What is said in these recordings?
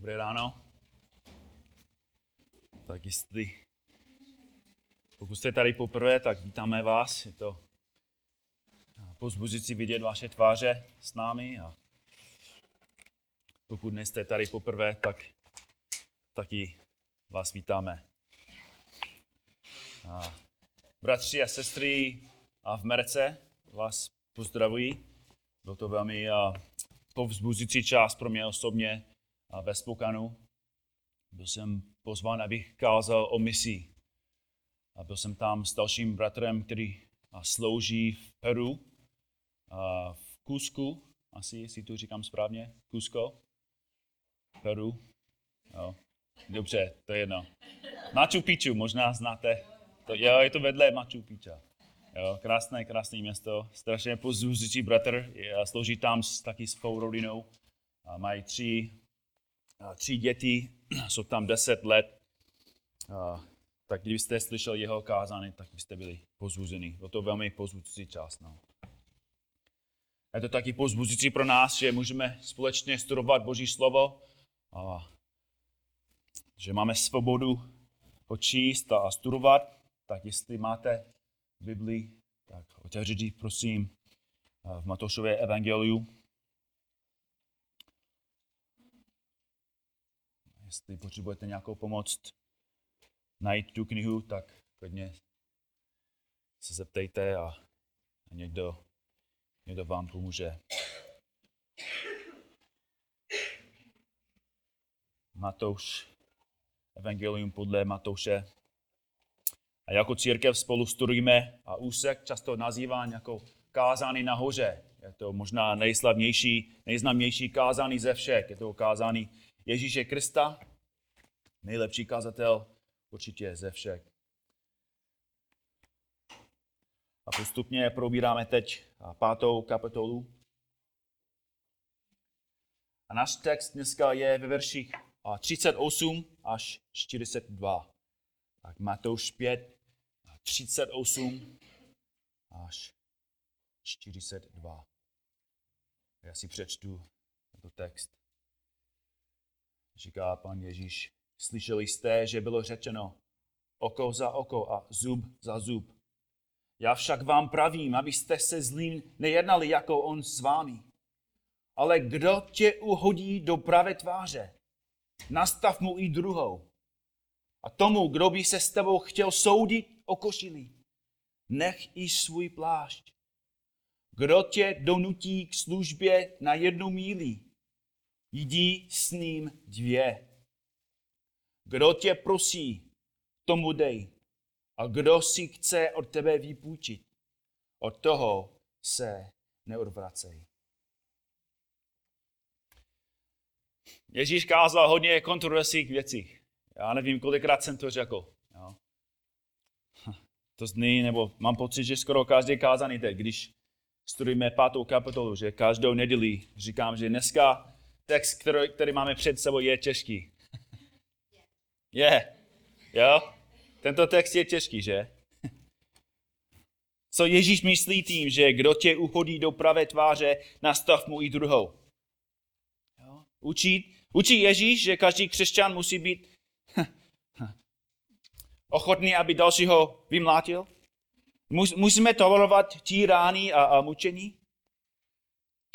Dobré ráno. Tak jestli, pokud jste tady poprvé, tak vítáme vás. Je to pozbuzující vidět vaše tváře s námi. A pokud nejste tady poprvé, tak taky vás vítáme. A bratři a sestry a v Merce vás pozdravují. Byl to velmi povzbuzující čas pro mě osobně ve Spokanu. Byl jsem pozván, abych kázal o misi. A byl jsem tam s dalším bratrem, který slouží v Peru, v Kusku, asi, jestli to říkám správně, Kusko, Peru. Jo. Dobře, to je jedno. Machu Picchu, možná znáte. To, jo, je to vedle Machu Picchu. Jo, krásné, krásné město, strašně pozůzující bratr, slouží tam s, taky s svou rodinou. A mají tři, tři děti, jsou tam deset let. Tak kdybyste slyšeli jeho kázání, tak byste byli pozbuzeni. Bylo to velmi pozbuzující čas. No. Je to taky pozbuzující pro nás, že můžeme společně studovat Boží slovo, a že máme svobodu ho číst a studovat. Tak jestli máte Bibli, tak otevřete prosím v Matoušové evangeliu. Jestli potřebujete nějakou pomoc najít tu knihu, tak klidně se zeptejte a někdo, někdo vám pomůže. Matouš, evangelium podle Matouše, a jako církev spolu studujeme a úsek často nazýván jako kázání nahoře. Je to možná nejslavnější, nejznámější kázání ze všech. Je to kázání Ježíše Krista, nejlepší kazatel určitě ze všech. A postupně probíráme teď pátou kapitolu. A náš text dneska je ve verších 38 až 42. Tak Matouš 5, 38 až 42. Já si přečtu tento text. Říká pan Ježíš, slyšeli jste, že bylo řečeno oko za oko a zub za zub. Já však vám pravím, abyste se zlým nejednali jako on s vámi. Ale kdo tě uhodí do pravé tváře, nastav mu i druhou. A tomu, kdo by se s tebou chtěl soudit, okošilí. Nech i svůj plášť. Kdo tě donutí k službě na jednu míli, jdi s ním dvě. Kdo tě prosí, tomu dej. A kdo si chce od tebe vypůjčit, od toho se neodvracej. Ježíš kázal hodně kontroverzních věcí. Já nevím, kolikrát jsem to řekl. Jo to zní, nebo mám pocit, že skoro každý kázaný teď, když studujeme pátou kapitolu, že každou neděli říkám, že dneska text, který, který máme před sebou, je těžký. Je. Jo? Tento text je těžký, že? Co Ježíš myslí tím, že kdo tě uhodí do pravé tváře, nastav mu i druhou. Jo? Učí, učí Ježíš, že každý křesťan musí být ochotný, aby dalšího vymlátil? Musíme tolerovat týrání a, a mučení?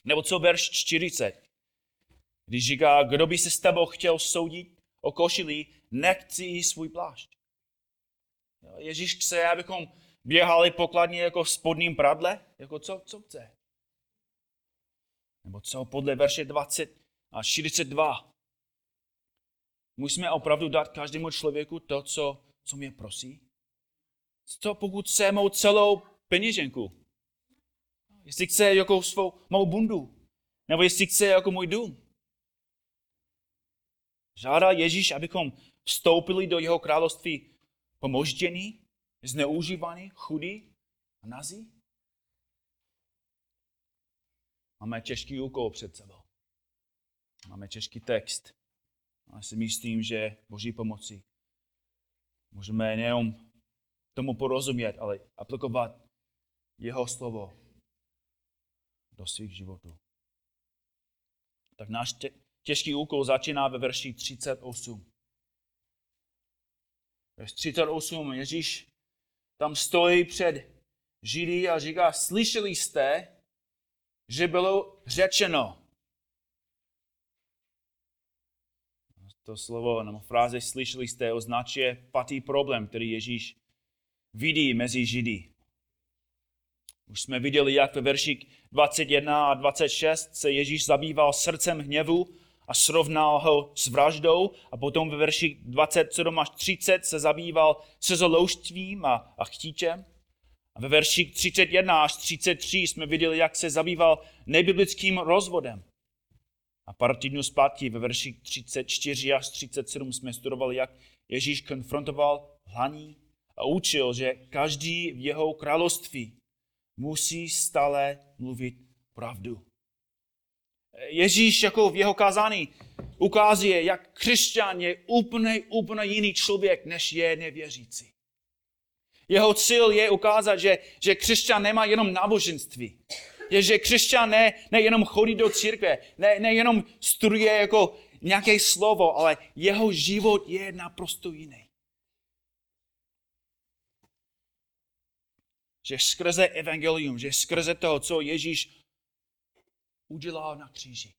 Nebo co verš 40? Když říká, kdo by se s tebou chtěl soudit o košili, nechci svůj plášť. Ježíš chce, abychom běhali pokladně jako v spodním pradle? Jako co, co chce? Nebo co podle verše 20 a 42? Musíme opravdu dát každému člověku to, co co mě prosí? Co pokud chce mou celou peněženku? Jestli chce jako svou mou bundu? Nebo jestli chce jako můj dům? Žádá Ježíš, abychom vstoupili do jeho království pomoždění, zneužívaní, chudí a nazí? Máme těžký úkol před sebou. Máme těžký text. A si myslím, že Boží pomoci Můžeme nejenom tomu porozumět, ale aplikovat jeho slovo do svých životů. Tak náš, těžký úkol začíná ve verši 38. Verš 38, Ježíš tam stojí před Židy a říká, slyšeli jste, že bylo řečeno. To slovo nebo fráze slyšeli jste označuje patý problém, který Ježíš vidí mezi Židy. Už jsme viděli, jak ve verších 21 a 26 se Ježíš zabýval srdcem hněvu a srovnal ho s vraždou a potom ve verších 27 až 30 se zabýval sezolouštvím a, a chtíčem. A ve verších 31 až 33 jsme viděli, jak se zabýval nebiblickým rozvodem. A pár týdnů zpátky ve verších 34 až 37 jsme studovali, jak Ježíš konfrontoval hlaní a učil, že každý v jeho království musí stále mluvit pravdu. Ježíš jako v jeho kázání ukazuje, jak křesťan je úplně, úplně jiný člověk, než je nevěřící. Jeho cíl je ukázat, že, že křesťan nemá jenom náboženství. Je, že křesťan ne, ne jenom chodí do církve, ne, ne jenom studuje jako nějaké slovo, ale jeho život je naprosto jiný. Že skrze evangelium, že skrze toho, co Ježíš udělal na kříži.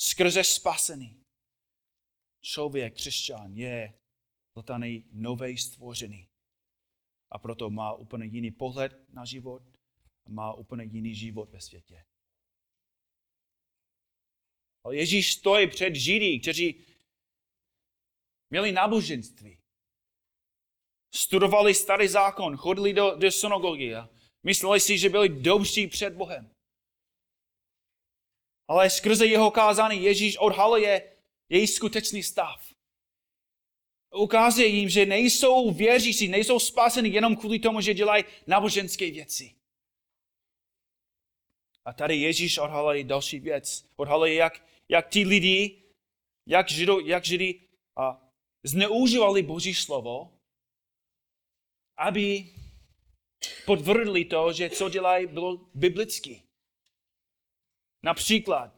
Skrze spasený člověk, křesťan, je zlataný nový stvořený. A proto má úplně jiný pohled na život má úplně jiný život ve světě. Ale Ježíš stojí před Židy, kteří měli náboženství. Studovali starý zákon, chodili do, do synagogy a mysleli si, že byli dobří před Bohem. Ale skrze jeho kázání Ježíš odhaluje její skutečný stav ukazuje jim, že nejsou věřící, nejsou spáseni jenom kvůli tomu, že dělají náboženské věci. A tady Ježíš odhaluje další věc. Odhaluje, jak, jak ti lidi, jak, žido, jak židy a, zneužívali Boží slovo, aby potvrdili to, že co dělají, bylo biblicky. Například,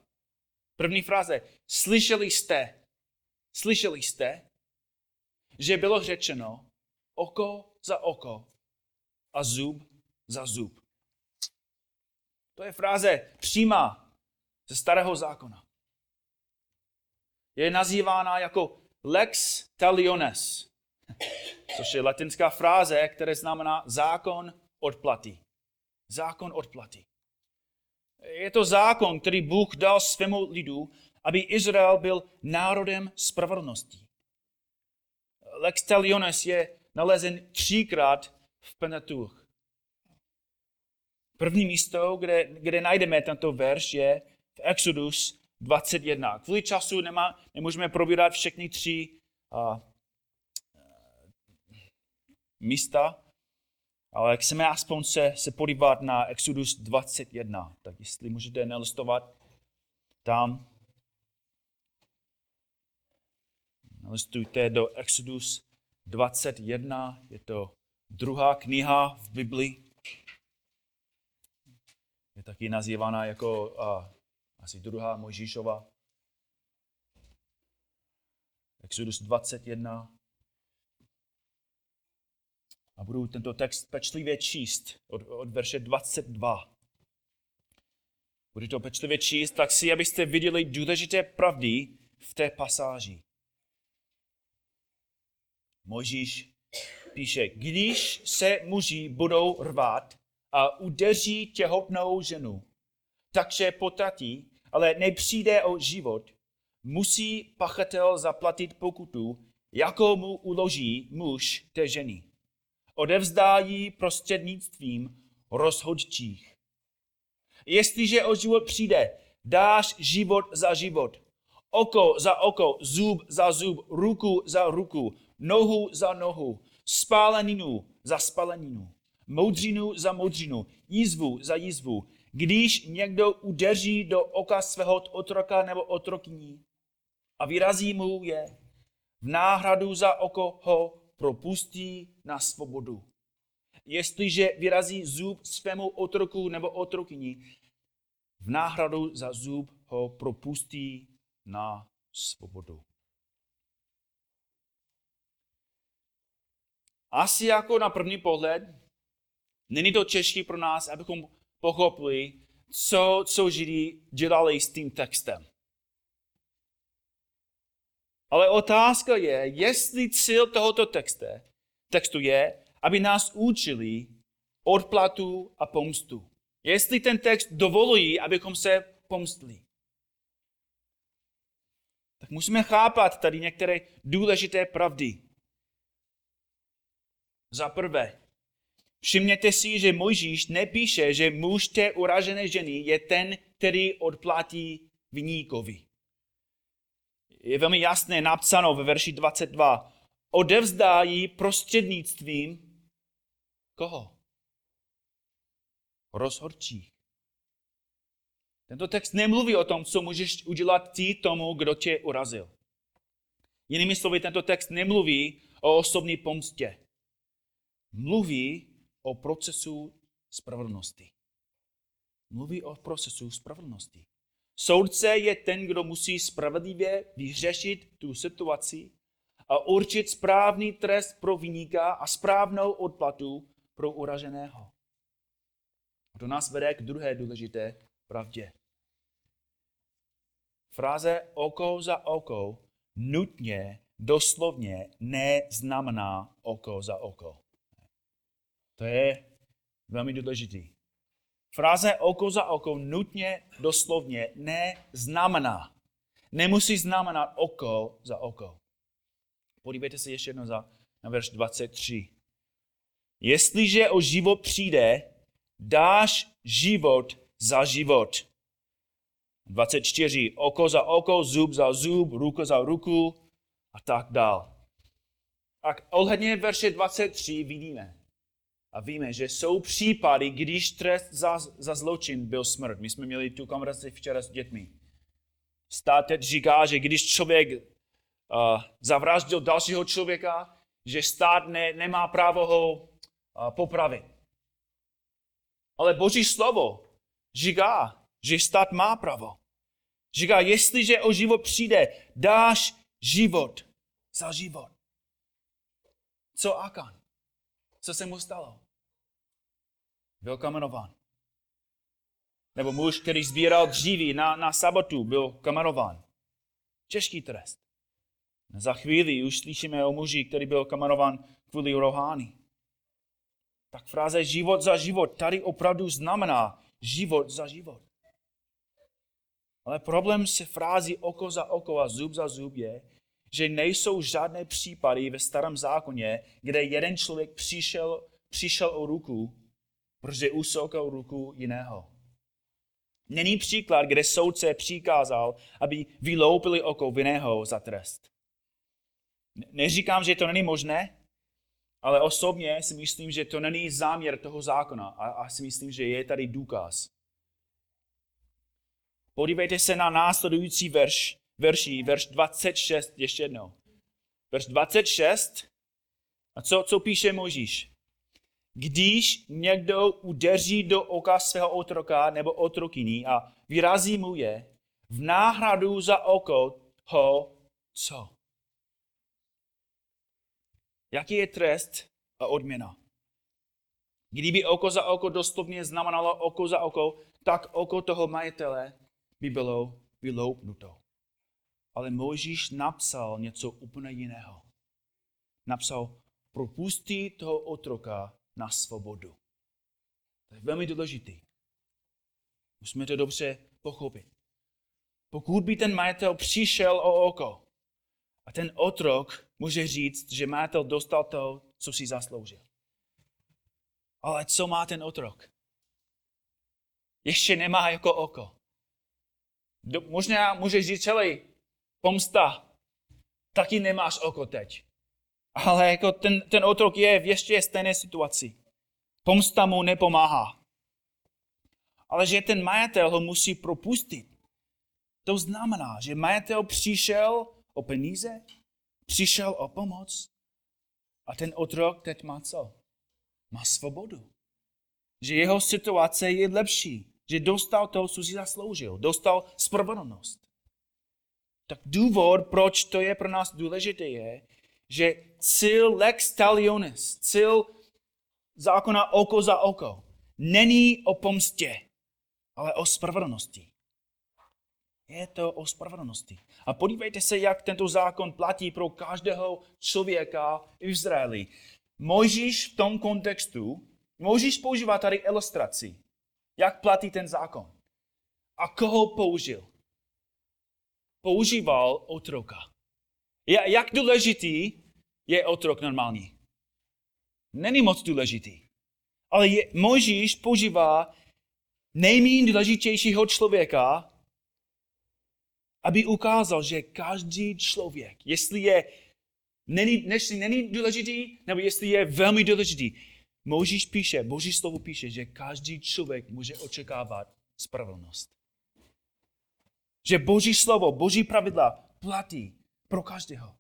první fráze, slyšeli jste, slyšeli jste, že bylo řečeno oko za oko a zub za zub. To je fráze přímá ze starého zákona. Je nazývána jako lex taliones, což je latinská fráze, která znamená zákon odplaty. Zákon odplaty. Je to zákon, který Bůh dal svému lidu, aby Izrael byl národem spravedlnosti. Lex talionis je nalezen třikrát v Pentateuch. První místo, kde, kde najdeme tento verš, je v Exodus 21. Kvůli času nemá, nemůžeme probírat všechny tři místa, ale chceme aspoň se, se podívat na Exodus 21. Tak jestli můžete nelistovat tam. Listujte do Exodus 21, je to druhá kniha v Biblii. Je taky nazývaná jako a, asi druhá Mojžíšova. Exodus 21. A budu tento text pečlivě číst od, od verše 22. Budu to pečlivě číst, tak si, abyste viděli důležité pravdy v té pasáži. Možíš píše, když se muži budou rvát a udeří těhotnou ženu, takže potratí, ale nepřijde o život, musí pachatel zaplatit pokutu, jakou mu uloží muž té ženy. Odevzdá ji prostřednictvím rozhodčích. Jestliže o život přijde, dáš život za život, oko za oko, zub za zub, ruku za ruku, nohu za nohu, spáleninu za spáleninu, moudřinu za moudřinu, jízvu za jízvu. Když někdo udeří do oka svého otroka nebo otrokyní a vyrazí mu je, v náhradu za oko ho propustí na svobodu. Jestliže vyrazí zub svému otroku nebo otrokyni, v náhradu za zub ho propustí na svobodu. Asi jako na první pohled není to těžké pro nás, abychom pochopili, co, co Židi dělali s tím textem. Ale otázka je, jestli cíl tohoto texte, textu je, aby nás učili odplatu a pomstu. Jestli ten text dovolí, abychom se pomstli. Tak musíme chápat tady některé důležité pravdy. Za prvé, všimněte si, že Mojžíš nepíše, že muž té uražené ženy je ten, který odplatí vyníkovi. Je velmi jasné napsáno ve verši 22. Odevzdá jí prostřednictvím koho? Rozhodčích. Tento text nemluví o tom, co můžeš udělat ty tomu, kdo tě urazil. Jinými slovy, tento text nemluví o osobní pomstě mluví o procesu spravedlnosti. Mluví o procesu spravedlnosti. Soudce je ten, kdo musí spravedlivě vyřešit tu situaci a určit správný trest pro vyníka a správnou odplatu pro uraženého. To nás vede k druhé důležité pravdě. Fráze oko za oko nutně, doslovně neznamená oko za oko. To je velmi důležitý. Fráze oko za oko nutně, doslovně neznamená. Nemusí znamenat oko za oko. Podívejte se ještě jednou za, na verš 23. Jestliže o život přijde, dáš život za život. 24. Oko za oko, zub za zub, ruku za ruku a tak dál. A ohledně verše 23 vidíme, a víme, že jsou případy, když trest za, za zločin byl smrt. My jsme měli tu konverzaci včera s dětmi. Stát říká, že když člověk uh, zavraždil dalšího člověka, že stát ne, nemá právo ho uh, popravit. Ale Boží slovo říká, že stát má právo. Říká, jestliže o život přijde, dáš život za život. Co Akan? Co se mu stalo? Byl kamenován. Nebo muž, který sbíral dříví na, na sabotu, byl kamenován. Těžký trest. Za chvíli už slyšíme o muži, který byl kamenován kvůli rohány. Tak fráze život za život tady opravdu znamená život za život. Ale problém se frází oko za oko a zub za zub je, že nejsou žádné případy ve starém zákoně, kde jeden člověk přišel, přišel o ruku, protože usoukal ruku jiného. Není příklad, kde soudce přikázal, aby vyloupili oko jiného za trest. Neříkám, že to není možné, ale osobně si myslím, že to není záměr toho zákona a, a si myslím, že je tady důkaz. Podívejte se na následující verš verší, verš 26, ještě jednou. Verš 26, a co, co píše Možíš? Když někdo udeří do oka svého otroka nebo otrokyní a vyrazí mu je, v náhradu za oko ho co? Jaký je trest a odměna? Kdyby oko za oko doslovně znamenalo oko za oko, tak oko toho majitele by bylo vyloupnuto ale Mojžíš napsal něco úplně jiného. Napsal, propustí toho otroka na svobodu. To je velmi důležitý. Musíme to dobře pochopit. Pokud by ten majitel přišel o oko a ten otrok může říct, že majitel dostal to, co si zasloužil. Ale co má ten otrok? Ještě nemá jako oko. Do, možná může říct celý, pomsta, taky nemáš oko teď. Ale jako ten, ten otrok je v ještě stejné situaci. Pomsta mu nepomáhá. Ale že ten majitel ho musí propustit. To znamená, že majitel přišel o peníze, přišel o pomoc a ten otrok teď má co? Má svobodu. Že jeho situace je lepší. Že dostal to, co si zasloužil. Dostal spravedlnost. Tak důvod, proč to je pro nás důležité, je, že cíl lex talionis, cíl zákona oko za oko, není o pomstě, ale o spravedlnosti. Je to o spravedlnosti. A podívejte se, jak tento zákon platí pro každého člověka v Izraeli. Mojžíš v tom kontextu, Mojžíš používá tady ilustraci, jak platí ten zákon. A koho použil? Používal otroka. Jak důležitý je otrok normální? Není moc důležitý. Ale je, Mojžíš používá nejméně důležitějšího člověka, aby ukázal, že každý člověk, jestli je není, jestli není důležitý, nebo jestli je velmi důležitý, Mojžíš píše, Boží slovo píše, že každý člověk může očekávat spravedlnost. Že Boží slovo, Boží pravidla platí pro každého.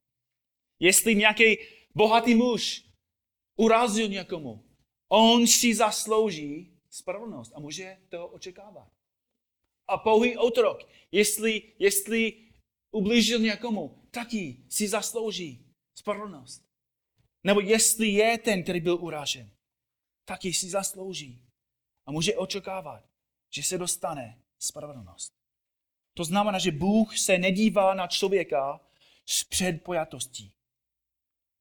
Jestli nějaký bohatý muž urazil někomu, on si zaslouží spravedlnost a může to očekávat. A pouhý otrok, jestli, jestli ublížil někomu, taky si zaslouží spravedlnost. Nebo jestli je ten, který byl urážen, taky si zaslouží. A může očekávat, že se dostane spravedlnost. To znamená, že Bůh se nedívá na člověka s předpojatostí.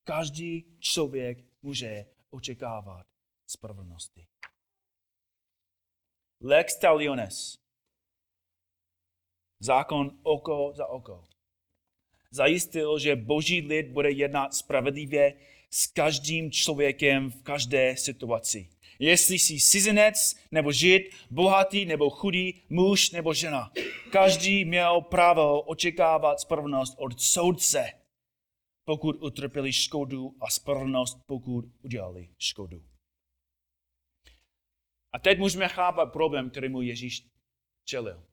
Každý člověk může očekávat spravedlnosti. Lex taliones. Zákon oko za oko. Zajistil, že boží lid bude jednat spravedlivě s každým člověkem v každé situaci. Jestli jsi cizinec nebo žid, bohatý nebo chudý, muž nebo žena. Každý měl právo očekávat spravedlnost od soudce, pokud utrpěli škodu a spravedlnost, pokud udělali škodu. A teď můžeme chápat problém, kterému Ježíš čelil.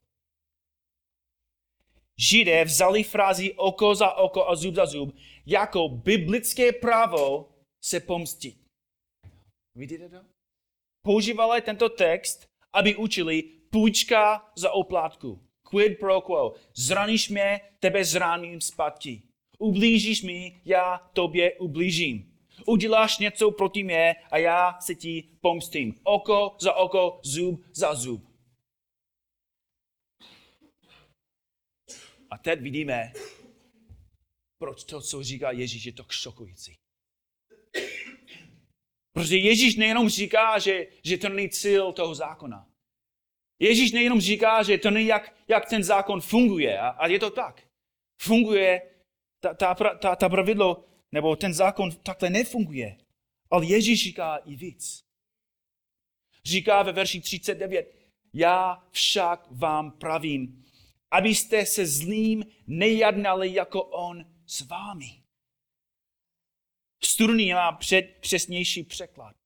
Židé vzali frázi oko za oko a zub za zub jako biblické právo se pomstit. Vidíte to? Používali tento text, aby učili půjčka za oplátku. Quid pro quo. Zraníš mě, tebe zraním zpátky. Ublížíš mi, já tobě ublížím. Uděláš něco proti mě a já se ti pomstím. Oko za oko, zub za zub. A teď vidíme, proč to, co říká Ježíš, je to šokující. Protože Ježíš nejenom říká, že, že to není cíl toho zákona. Ježíš nejenom říká, že to není, jak, jak ten zákon funguje. A, a je to tak. Funguje, ta, ta, ta, ta pravidlo, nebo ten zákon takhle nefunguje. Ale Ježíš říká i víc. Říká ve verši 39, já však vám pravím, abyste se zlým nejadnali jako on s vámi. Studný má před, přesnější překlad.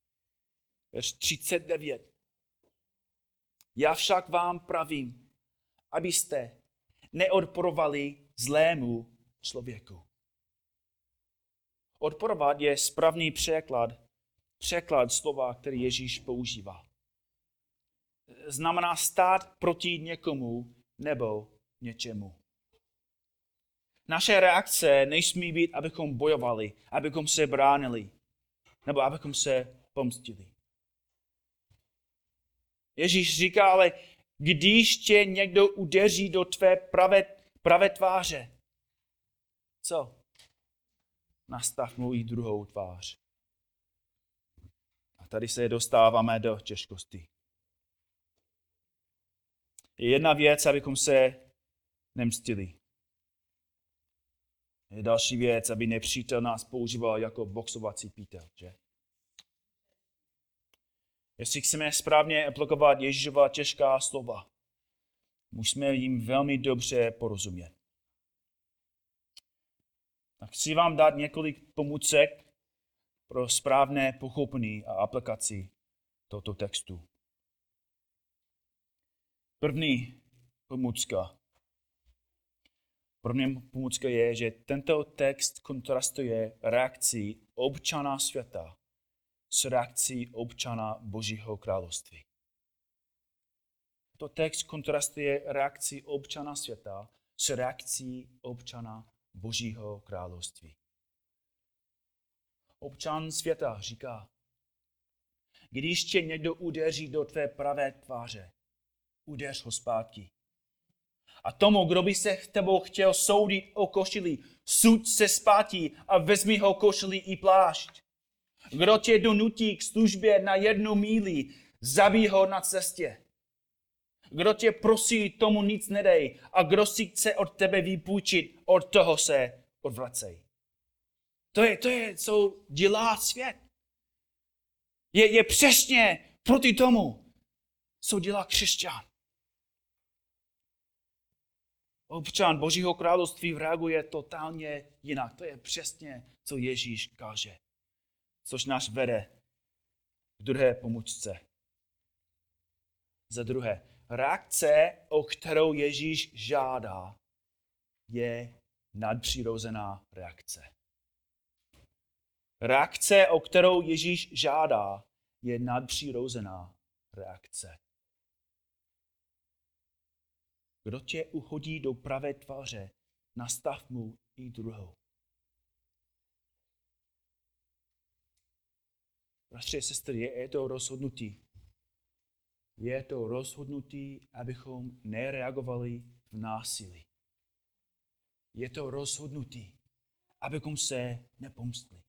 Verš 39. Já však vám pravím, abyste neodporovali zlému člověku. Odporovat je správný překlad, překlad slova, který Ježíš používá. Znamená stát proti někomu nebo něčemu. Naše reakce nesmí být, abychom bojovali, abychom se bránili, nebo abychom se pomstili. Ježíš říká, ale když tě někdo udeří do tvé pravé, pravé tváře, co? Nastav mu i druhou tvář. A tady se dostáváme do těžkosti. Je jedna věc, abychom se nemstili. Je další věc, aby nepřítel nás používal jako boxovací pítel, že? Jestli chceme správně aplikovat Ježíšova těžká slova, musíme jim velmi dobře porozumět. A chci vám dát několik pomůcek pro správné pochopení a aplikaci tohoto textu. První pomůcka pro mě pomůcka je, že tento text kontrastuje reakci občana světa s reakcí občana Božího království. To text kontrastuje reakci občana světa s reakcí občana Božího království. Občan světa říká, když tě někdo udeří do tvé pravé tváře, udeř ho zpátky. A tomu, kdo by se tebou chtěl soudit o košili, suď se zpátky a vezmi ho košili i plášť. Kdo tě donutí k službě na jednu míli, zabij ho na cestě. Kdo tě prosí, tomu nic nedej. A kdo si chce od tebe vypůjčit, od toho se odvracej. To je, to je, co dělá svět. Je, je přesně proti tomu, co dělá křesťan. Občan Božího království reaguje totálně jinak. To je přesně, co Ježíš káže. Což nás vede k druhé pomůžce. Za druhé, reakce, o kterou Ježíš žádá, je nadpřirozená reakce. Reakce, o kterou Ježíš žádá, je nadpřirozená reakce. Kdo tě uchodí do pravé tváře, nastav mu i druhou. Bratři a sestry, je, to rozhodnutí. Je to rozhodnutí, abychom nereagovali v násilí. Je to rozhodnutí, abychom se nepomstli.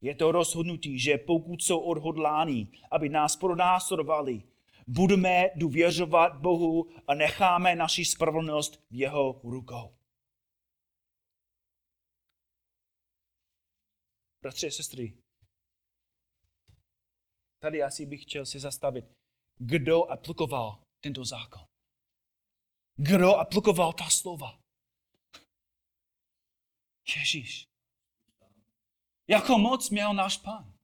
Je to rozhodnutí, že pokud jsou odhodláni, aby nás pronásledovali, budeme důvěřovat Bohu a necháme naši spravedlnost v jeho rukou. Bratři a sestry, tady asi bych chtěl si zastavit, kdo aplikoval tento zákon. Kdo aplikoval ta slova? Ježíš. Jako moc měl náš pán?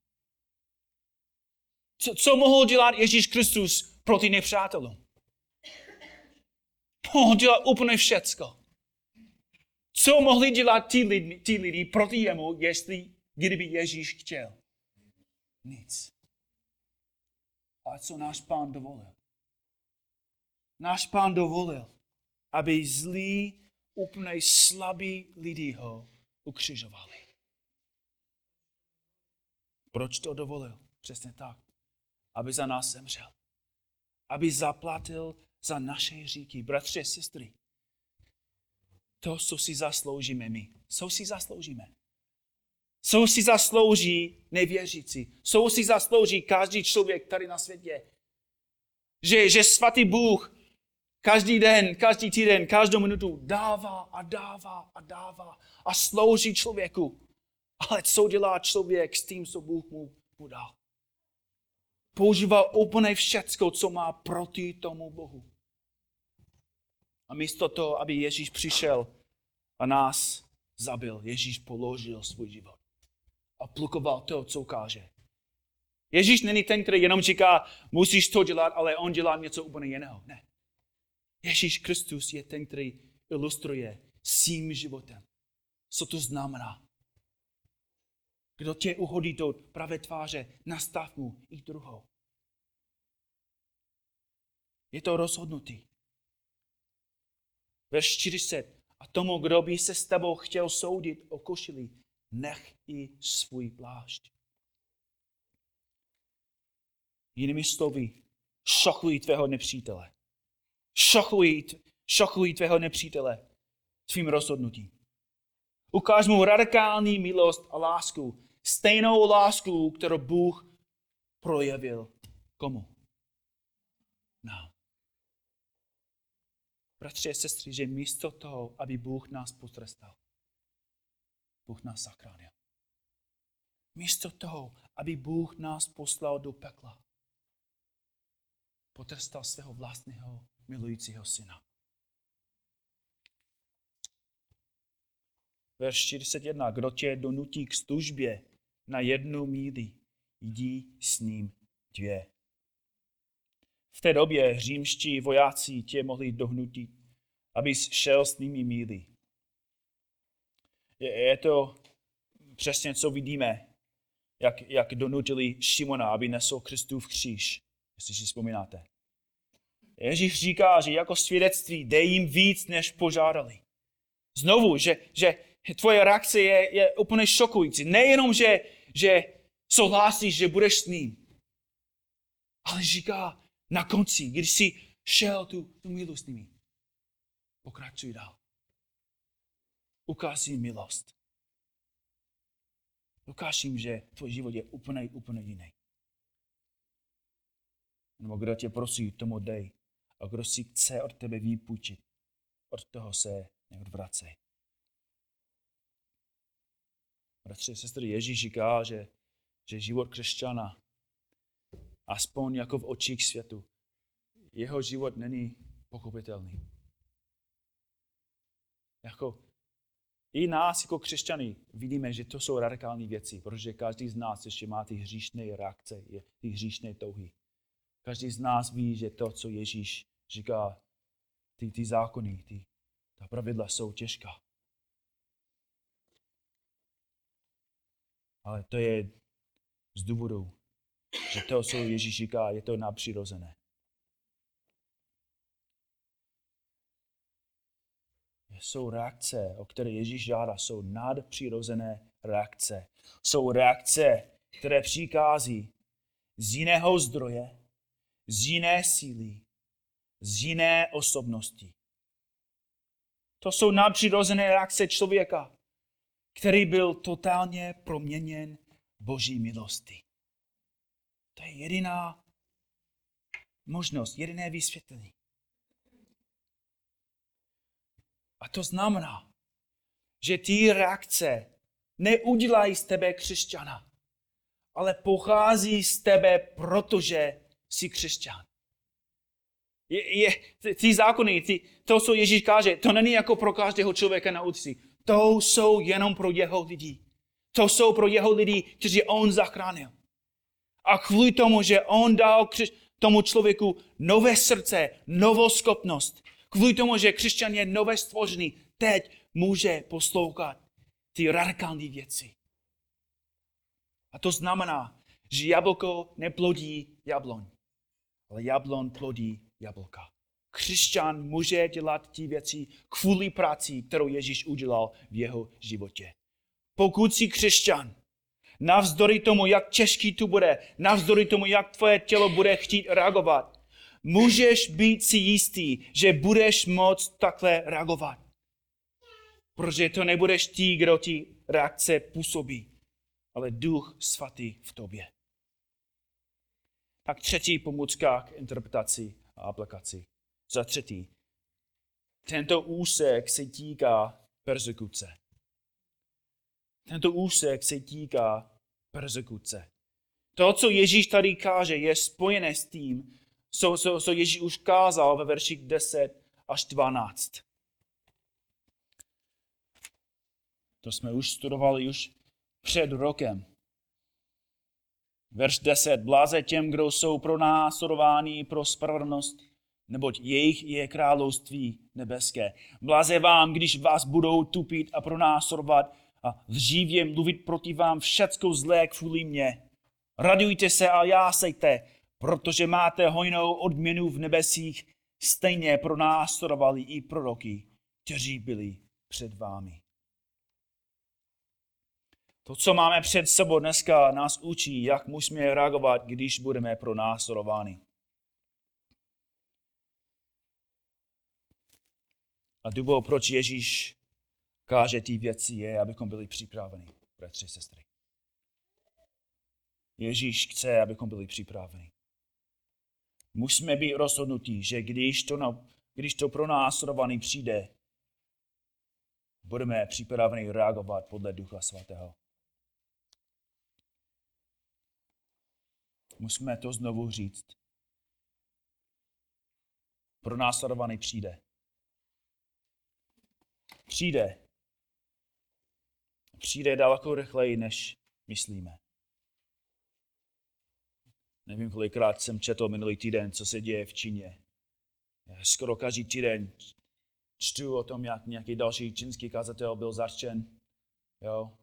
Co, co mohl dělat Ježíš Kristus proti nepřátelům? Mohl dělat úplně všecko. Co mohli dělat ti lidi, ti lidi proti jemu, jestli kdyby Ježíš chtěl? Nic. A co náš pán dovolil? Náš pán dovolil, aby zlí, úplně slabí lidi ho ukřižovali. Proč to dovolil? Přesně tak aby za nás zemřel. Aby zaplatil za naše hříky. Bratři a sestry, to, co si zasloužíme my, co si zasloužíme. Co si zaslouží nevěřící. Co si zaslouží každý člověk tady na světě. Že, že svatý Bůh každý den, každý týden, každou minutu dává a dává a dává a slouží člověku. Ale co dělá člověk s tím, co Bůh mu, mu dal? Používal úplně všecko, co má proti tomu Bohu. A místo toho, aby Ježíš přišel a nás zabil, Ježíš položil svůj život. A plukoval to, co ukáže. Ježíš není ten, který jenom říká, musíš to dělat, ale on dělá něco úplně jiného. Ne. Ježíš Kristus je ten, který ilustruje svým životem. Co to znamená? Kdo tě uhodí do pravé tváře, nastav mu i druhou. Je to rozhodnutý. Verš 40. A tomu, kdo by se s tebou chtěl soudit o košili, nech i svůj plášť. Jinými slovy, šokují tvého nepřítele. Šokují, šokují tvého nepřítele tvým rozhodnutím. Ukáž mu radikální milost a lásku. Stejnou lásku, kterou Bůh projevil komu? Nám. Bratři a sestry, že místo toho, aby Bůh nás potrestal, Bůh nás zachránil. Místo toho, aby Bůh nás poslal do pekla, potrestal svého vlastního milujícího syna. Verš 41. Kdo tě donutí k službě na jednu míli, jdi s ním dvě. V té době římští vojáci tě mohli dohnutit, aby šel s nimi míli. Je, je to přesně, co vidíme, jak, jak donutili Šimona, aby nesl Kristův kříž, jestli si vzpomínáte. Ježíš říká, že jako svědectví dej jim víc, než požádali. Znovu, že, že tvoje reakce je, je úplně šokující. Nejenom, že, že souhlasíš, že budeš s ním, ale říká na konci, když jsi šel tu, tu milost s nimi, pokračuj dál. Ukáž jim milost. Ukáž jim, že tvůj život je úplně, úplně jiný. Nebo kdo tě prosí, tomu dej. A kdo si chce od tebe výpůjčit, od toho se neodvracej. Bratři a sestry, Ježíš říká, že, že život křesťana, aspoň jako v očích světu, jeho život není pochopitelný. Jako i nás jako křesťany vidíme, že to jsou radikální věci, protože každý z nás ještě má ty hříšné reakce, ty hříšné touhy. Každý z nás ví, že to, co Ježíš říká, ty, ty zákony, ty, ta pravidla jsou těžká. Ale to je z důvodu, že to, co Ježíš říká, je to napřirozené. Jsou reakce, o které Ježíš žádá, jsou nadpřirozené reakce. Jsou reakce, které přikází z jiného zdroje, z jiné síly, z jiné osobnosti. To jsou nadpřirozené reakce člověka, který byl totálně proměněn Boží milosti. To je jediná možnost, jediné vysvětlení. A to znamená, že ty reakce neudělají z tebe křesťana, ale pochází z tebe, protože jsi křesťan. Je, je, ty zákony, ty, to, co Ježíš káže, to není jako pro každého člověka na ulici. To jsou jenom pro jeho lidi. To jsou pro jeho lidi, kteří on zachránil. A kvůli tomu, že on dal tomu člověku nové srdce, novou schopnost, kvůli tomu, že křesťan je nové stvořený, teď může poslouchat ty radikální věci. A to znamená, že jablko neplodí jabloň, ale jablon plodí jablka. Křesťan může dělat ty věci kvůli práci, kterou Ježíš udělal v jeho životě. Pokud jsi křesťan, navzdory tomu, jak těžký tu bude, navzdory tomu, jak tvoje tělo bude chtít reagovat, můžeš být si jistý, že budeš moct takhle reagovat. Protože to nebudeš ty, kdo ti reakce působí, ale duch svatý v tobě. Tak třetí pomůcka k interpretaci a aplikaci. Za třetí, tento úsek se týká persekuce. Tento úsek se týká persekuce. To, co Ježíš tady káže, je spojené s tím, co, co, co Ježíš už kázal ve verších 10 až 12. To jsme už studovali už před rokem. Verš 10. Bláze těm, kdo jsou pro následování pro spravedlnost, neboť jejich je království nebeské. Bláze vám, když vás budou tupit a pronásledovat a lživě mluvit proti vám všecko zlé kvůli mě. Radujte se a jásejte, protože máte hojnou odměnu v nebesích, stejně pronásledovali i proroky, kteří byli před vámi. To, co máme před sebou dneska, nás učí, jak musíme reagovat, když budeme pro následovány. A důvod, proč Ježíš káže ty věci, je, abychom byli připraveni, bratři, sestry. Ježíš chce, abychom byli připraveni. Musíme být rozhodnutí, že když to, na, když to pro následovaný přijde, budeme připraveni reagovat podle Ducha Svatého. Musíme to znovu říct. Pro následovaný přijde. Přijde. Přijde daleko rychleji, než myslíme. Nevím, kolikrát jsem četl minulý týden, co se děje v Číně. Skoro každý týden čtu o tom, jak nějaký další čínský kazatel byl začen. Jo?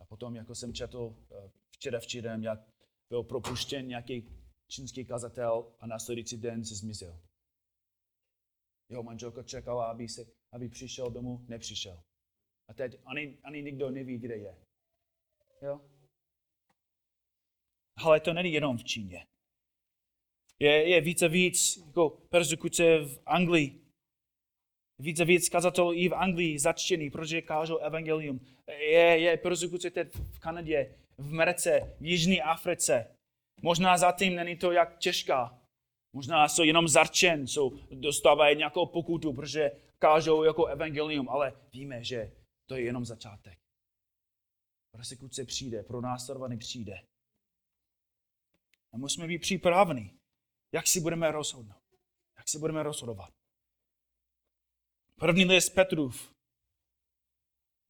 A potom, jako jsem četl eh, včera včera, jak byl propuštěn nějaký čínský kazatel a následující den se zmizel. Jeho manželka čekala, aby, se, aby přišel domů, nepřišel. A teď ani, ani nikdo neví, kde je. Jo? Ale to není jenom v Číně. Je, je více víc jako persekuce v Anglii. Více víc kazatelů i v Anglii začtěný, protože kážou evangelium. Je, je persekuce teď v Kanadě, v Americe, v Jižní Africe. Možná zatím není to jak těžká. Možná jsou jenom zarčen, jsou, dostávají nějakou pokutu, protože kážou jako evangelium, ale víme, že to je jenom začátek. Persekuce přijde, pro následovaný přijde. A musíme být připraveni, jak si budeme rozhodnout. Jak si budeme rozhodovat. První list Petrův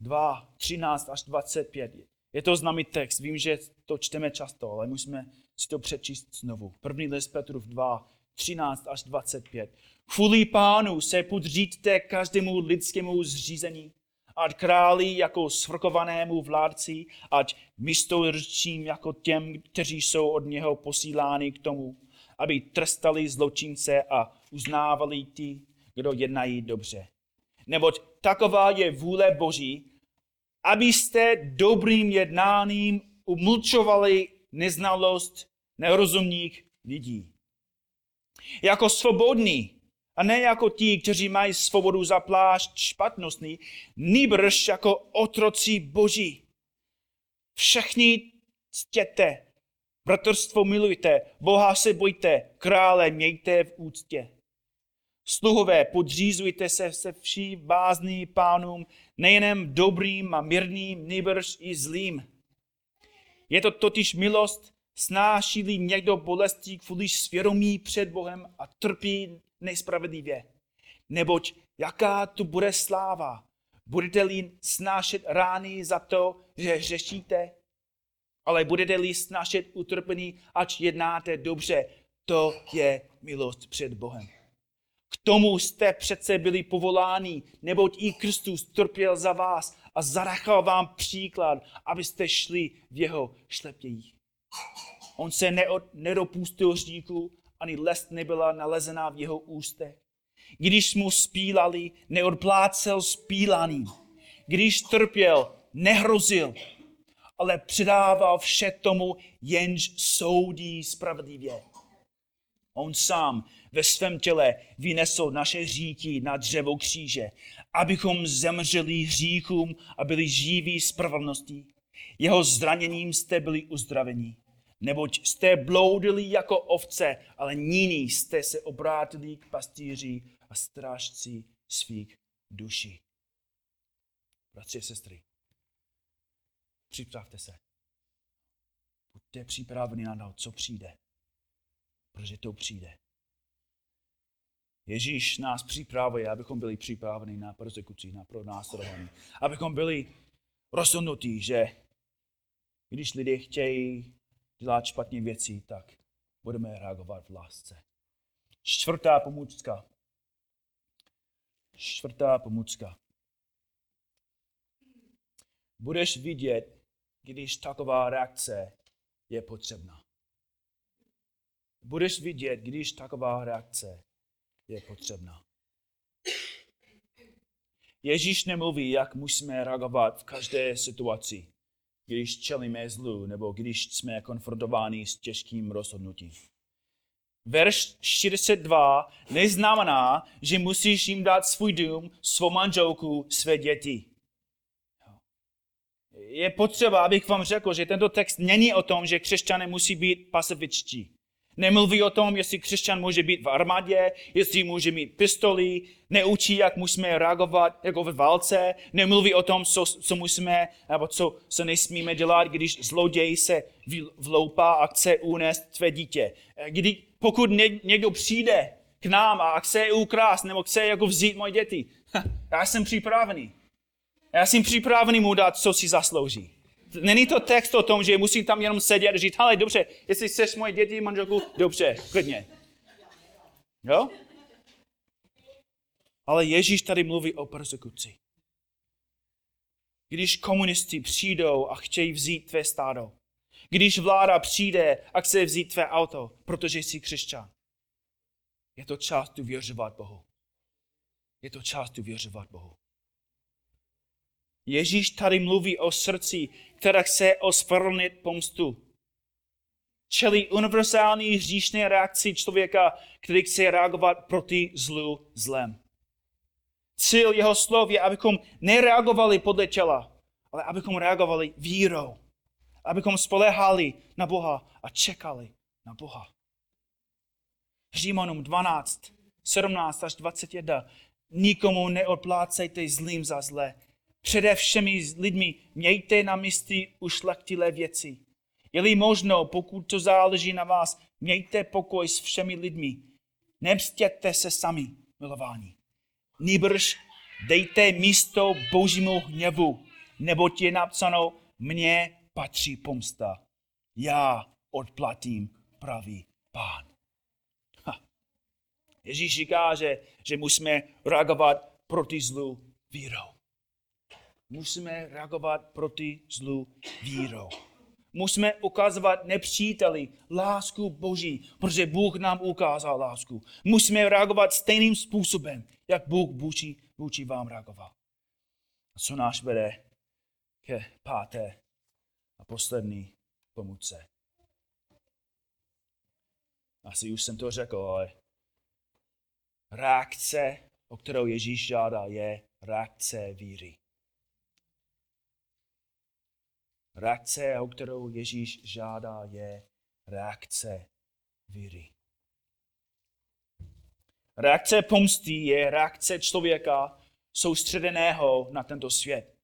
2, 13 až 25. Je to známý text, vím, že to čteme často, ale musíme si to přečíst znovu. První list Petrův 2, 13 až 25. Kvůli pánu se podříďte každému lidskému zřízení, ať králi jako svrkovanému vládci, ať místodržčím jako těm, kteří jsou od něho posíláni k tomu, aby trestali zločince a uznávali ty, kdo jednají dobře. Neboť taková je vůle Boží, abyste dobrým jednáním umlčovali neznalost nerozumných lidí. Jako svobodní, a ne jako ti, kteří mají svobodu za plášť špatnostný, nýbrž jako otroci boží. Všichni ctěte, bratrstvo milujte, Boha se bojte, krále mějte v úctě. Sluhové, podřízujte se se vší bázný pánům, nejenom dobrým a mírným, nýbrž i zlým. Je to totiž milost, snáší někdo bolestí kvůli svědomí před Bohem a trpí nespravedlivě. Neboť jaká tu bude sláva? Budete-li snášet rány za to, že řešíte? Ale budete-li snášet utrpení, ač jednáte dobře, to je milost před Bohem. K tomu jste přece byli povoláni, neboť i Kristus trpěl za vás a zanechal vám příklad, abyste šli v jeho šlepějích. On se nedopustil říku, ani lest nebyla nalezená v jeho ústech. Když mu spílali, neodplácel spílaný. Když trpěl, nehrozil, ale předával vše tomu, jenž soudí spravedlivě. On sám ve svém těle vynesl naše hříky na dřevo kříže, abychom zemřeli hříchům a byli živí spravedlností. Jeho zraněním jste byli uzdraveni. Neboť jste bloudili jako ovce, ale nyní jste se obrátili k pastýři a strážci svých duší. Bratři a sestry, připravte se. Buďte připraveni na to, co přijde. Protože to přijde. Ježíš nás připravuje, abychom byli připraveni na persekuci, na pronásledování. Abychom byli rozhodnutí, že když lidé chtějí dělat špatné věci, tak budeme reagovat v lásce. Čtvrtá pomůcka. Čtvrtá pomůcka. Budeš vidět, když taková reakce je potřebná. Budeš vidět, když taková reakce je potřebná. Ježíš nemluví, jak musíme reagovat v každé situaci když čelíme zlu nebo když jsme konfrontováni s těžkým rozhodnutím. Verš 42 neznamená, že musíš jim dát svůj dům, svou manželku, své děti. Je potřeba, abych vám řekl, že tento text není o tom, že křesťané musí být pasivičtí. Nemluví o tom, jestli křesťan může být v armádě, jestli může mít pistoli, neučí, jak musíme reagovat jako ve válce, nemluví o tom, co, co musíme, nebo co se nesmíme dělat, když zloděj se vloupá a chce unést tvé dítě. Kdy, pokud někdo přijde k nám a chce ukrást, nebo chce jako vzít moje děti, já jsem připravený. Já jsem připravený mu dát, co si zaslouží. Není to text o tom, že musím tam jenom sedět a říct, ale dobře, jestli chceš moje děti, manželku, dobře, klidně. Jo? Ale Ježíš tady mluví o persekuci. Když komunisti přijdou a chtějí vzít tvé stádo, když vláda přijde a chce vzít tvé auto, protože jsi křesťan, je to čas důvěřovat Bohu. je to čas důvěřovat Bohu. Ježíš tady mluví o srdci, která chce ospravedlnit pomstu. Čelí univerzální hříšné reakci člověka, který chce reagovat proti zlu zlem. Cíl jeho slov je, abychom nereagovali podle těla, ale abychom reagovali vírou. Abychom spolehali na Boha a čekali na Boha. Římanům 12, 17 až 21. Nikomu neodplácejte zlým za zlé. Přede všemi lidmi mějte na mysli ušlechtilé věci. Je-li možno, pokud to záleží na vás, mějte pokoj s všemi lidmi. Nemstěte se sami, milování. Nýbrž dejte místo božímu hněvu, neboť je napsáno, mně patří pomsta. Já odplatím pravý pán. Ha. Ježíš říká, že, že musíme reagovat proti zlu vírou. Musíme reagovat proti zlu vírou. Musíme ukazovat nepříteli lásku Boží, protože Bůh nám ukázal lásku. Musíme reagovat stejným způsobem, jak Bůh vůči, vůči vám reagoval. A co náš vede ke páté a poslední pomůce. Asi už jsem to řekl, ale reakce, o kterou Ježíš žádá, je reakce víry. Reakce, o kterou Ježíš žádá, je reakce víry. Reakce pomsty je reakce člověka soustředeného na tento svět.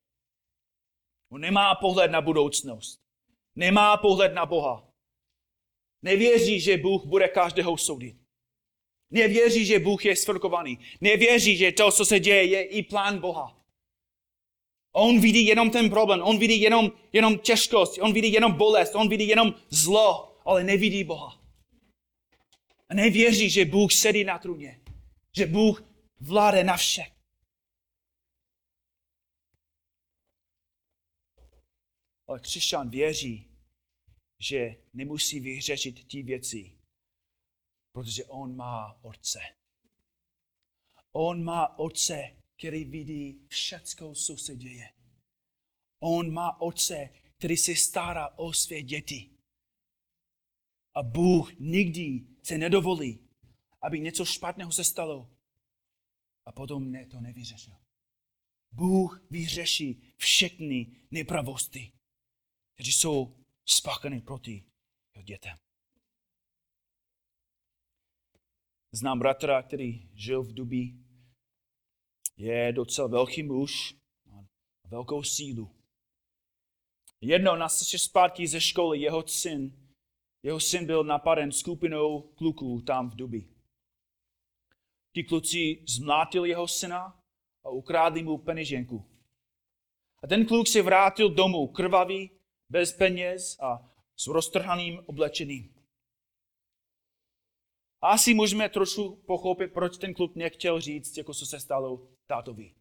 On nemá pohled na budoucnost. Nemá pohled na Boha. Nevěří, že Bůh bude každého soudit. Nevěří, že Bůh je svrkovaný. Nevěří, že to, co se děje, je i plán Boha. On vidí jenom ten problém, on vidí jenom, jenom těžkost, on vidí jenom bolest, on vidí jenom zlo, ale nevidí Boha. A nevěří, že Bůh sedí na trůně, že Bůh vládne na vše. Ale křesťan věří, že nemusí vyřešit ty věci, protože on má otce. On má otce, který vidí všecko, co se děje. On má otce, který se stará o své děti. A Bůh nikdy se nedovolí, aby něco špatného se stalo a potom ne, to nevyřešil. Bůh vyřeší všechny nepravosti, které jsou spáchané proti jeho dětem. Znám bratra, který žil v Dubí je docela velký muž, má velkou sílu. Jedno na cestě zpátky ze školy jeho syn, jeho syn byl napaden skupinou kluků tam v Dubi. Ti kluci zmlátili jeho syna a ukrádli mu peněženku. A ten kluk se vrátil domů krvavý, bez peněz a s roztrhaným oblečením. Asi můžeme trošku pochopit, proč ten kluk nechtěl říct, jako co se stalo tátovi.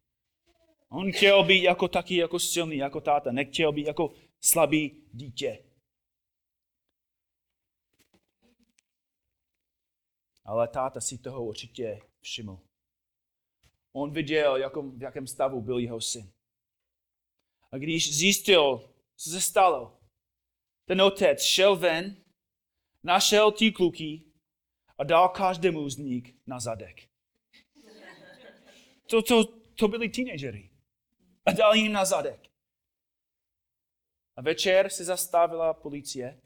On chtěl být jako taky jako silný, jako táta. Nechtěl být jako slabý dítě. Ale táta si toho určitě všiml. On viděl, jakom, v jakém stavu byl jeho syn. A když zjistil, co se stalo, ten otec šel ven, našel ty kluky a dal každému z nich na zadek. To, to, to byli teenagery. A dal jim na zadek. A večer se zastavila policie.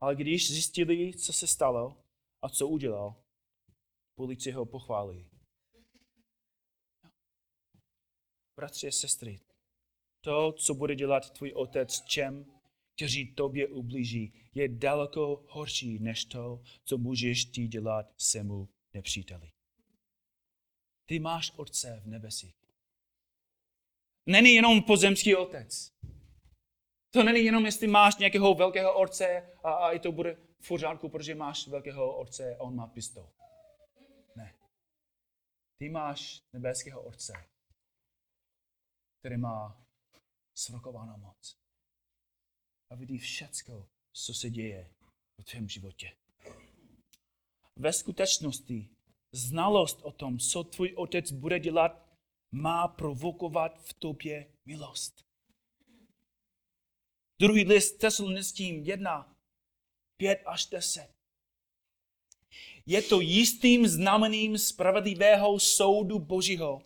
Ale když zjistili, co se stalo a co udělal, policie ho pochválili. Bratři a sestry, to, co bude dělat tvůj otec čem, kteří tobě ublíží, je daleko horší než to, co můžeš ty dělat semu nepříteli. Ty máš otce v nebesích. Není jenom pozemský otec. To není jenom, jestli máš nějakého velkého otce a, a i to bude v pořádku, protože máš velkého otce a on má pistol. Ne. Ty máš nebeského otce, který má svrchovanou moc. A vidí všecko, co se děje v tvém životě. Ve skutečnosti znalost o tom, co tvůj otec bude dělat, má provokovat v tobě milost. Druhý list Tesalonickým 1, 5 až 10. Je to jistým znamením spravedlivého soudu Božího,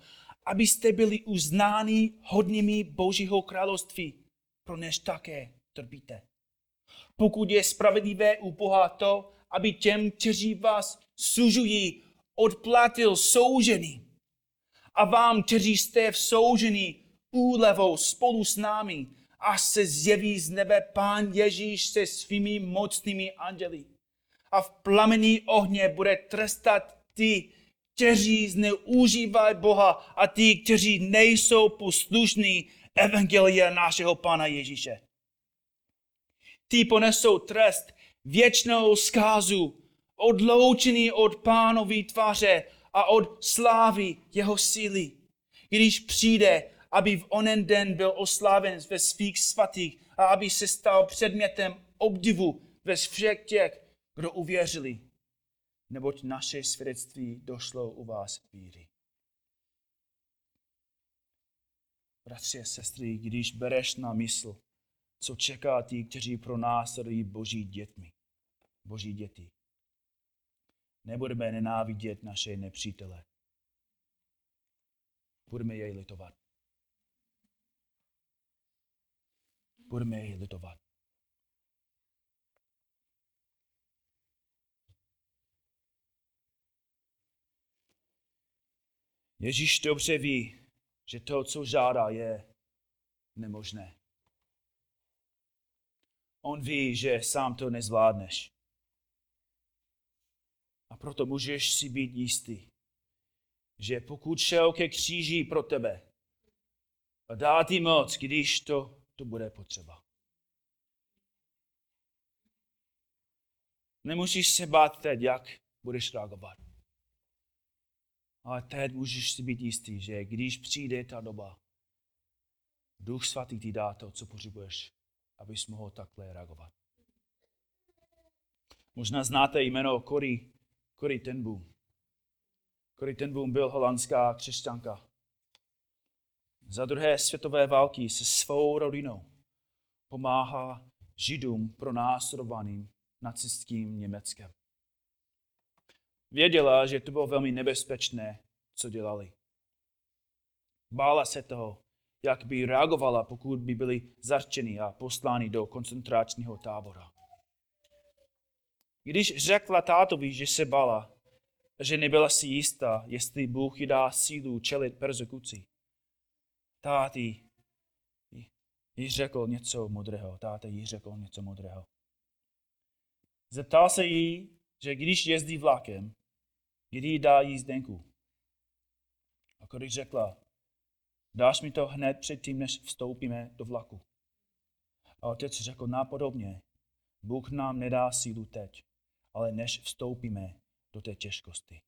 abyste byli uznáni hodnými Božího království, pro než také trpíte. Pokud je spravedlivé u Boha to, aby těm, kteří vás sužují, odplatil soužený. A vám, kteří jste v soužení úlevou spolu s námi, až se zjeví z nebe Pán Ježíš se svými mocnými anděli. A v plamení ohně bude trestat ty, kteří zneužívají Boha a ty, kteří nejsou poslušní evangelia našeho Pána Ježíše. Ty ponesou trest věčnou zkázu, odloučený od pánový tváře a od slávy jeho síly. Když přijde, aby v onen den byl osláven ve svých svatých a aby se stal předmětem obdivu ve všech těch, kdo uvěřili. Neboť naše svědectví došlo u vás víry. Bratři a sestry, když bereš na mysl, co čeká ty, kteří pro nás boží dětmi, boží děti, nebudeme nenávidět naše nepřítele. Budeme jej litovat. Budeme jej litovat. Ježíš dobře ví, že to, co žádá, je nemožné. On ví, že sám to nezvládneš. A proto můžeš si být jistý, že pokud šel ke kříži pro tebe a dá ti moc, když to, to bude potřeba. Nemusíš se bát teď, jak budeš reagovat. Ale teď můžeš si být jistý, že když přijde ta doba, Duch Svatý ti dá to, co potřebuješ, abys mohl takhle reagovat. Možná znáte jméno Cory Corrie ten Boom. Corrie ten Boom byl holandská křesťanka. Za druhé světové války se svou rodinou pomáhá židům pronásledovaným nacistským Německem. Věděla, že to bylo velmi nebezpečné, co dělali. Bála se toho, jak by reagovala, pokud by byli zarčeni a posláni do koncentračního tábora. Když řekla tátovi, že se bala, že nebyla si jistá, jestli Bůh jí dá sílu čelit persekuci, táty jí řekl něco modrého. Táta jí řekl něco modrého. Zeptal se jí, že když jezdí vlakem, kdy dá jízdenku. A když řekla, dáš mi to hned předtím, než vstoupíme do vlaku. A otec řekl nápodobně, Bůh nám nedá sílu teď, ale než vstoupíme do té těžkosti.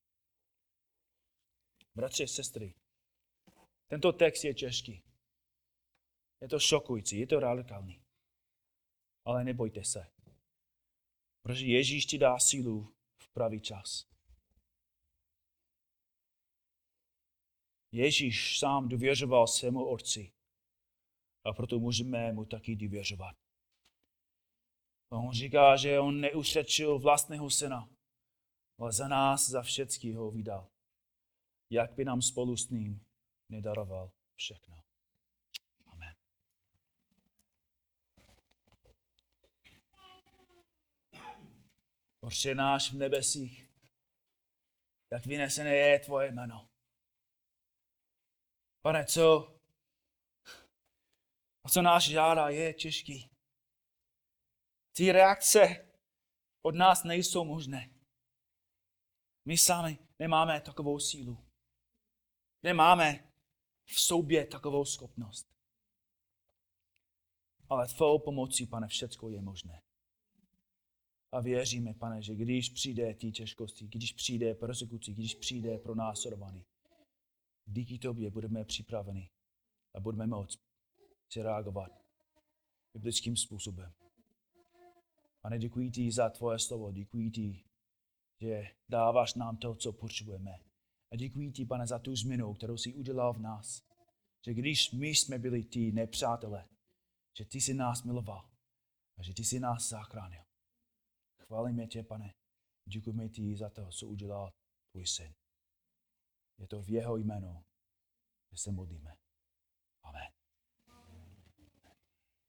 Bratři a sestry, tento text je těžký. Je to šokující, je to radikální. Ale nebojte se. Protože Ježíš ti dá sílu v pravý čas. Ježíš sám důvěřoval svému otci. A proto můžeme mu taky důvěřovat. A on říká, že on neusvědčil vlastného syna, ale za nás, za všetky ho vydal. Jak by nám spolu s ním nedaroval všechno. Amen. Oče náš v nebesích, jak vynesené je tvoje jméno. Pane, co, co náš žádá, je těžký. Ty reakce od nás nejsou možné. My sami nemáme takovou sílu. Nemáme v sobě takovou schopnost. Ale tvou pomocí, pane, všecko je možné. A věříme, pane, že když přijde ty těžkosti, když přijde persekucí, když přijde pro následovaný, díky tobě budeme připraveni a budeme moct si reagovat biblickým způsobem. Pane, děkuji ti za tvoje slovo, děkuji ti, že dáváš nám to, co potřebujeme. A děkuji ti, pane, za tu změnu, kterou jsi udělal v nás. Že když my jsme byli ti nepřátelé, že ty jsi nás miloval a že ty jsi nás zachránil. Chválíme tě, pane. Děkujeme ti za to, co udělal tvůj syn. Je to v jeho jménu, že se modlíme. Amen.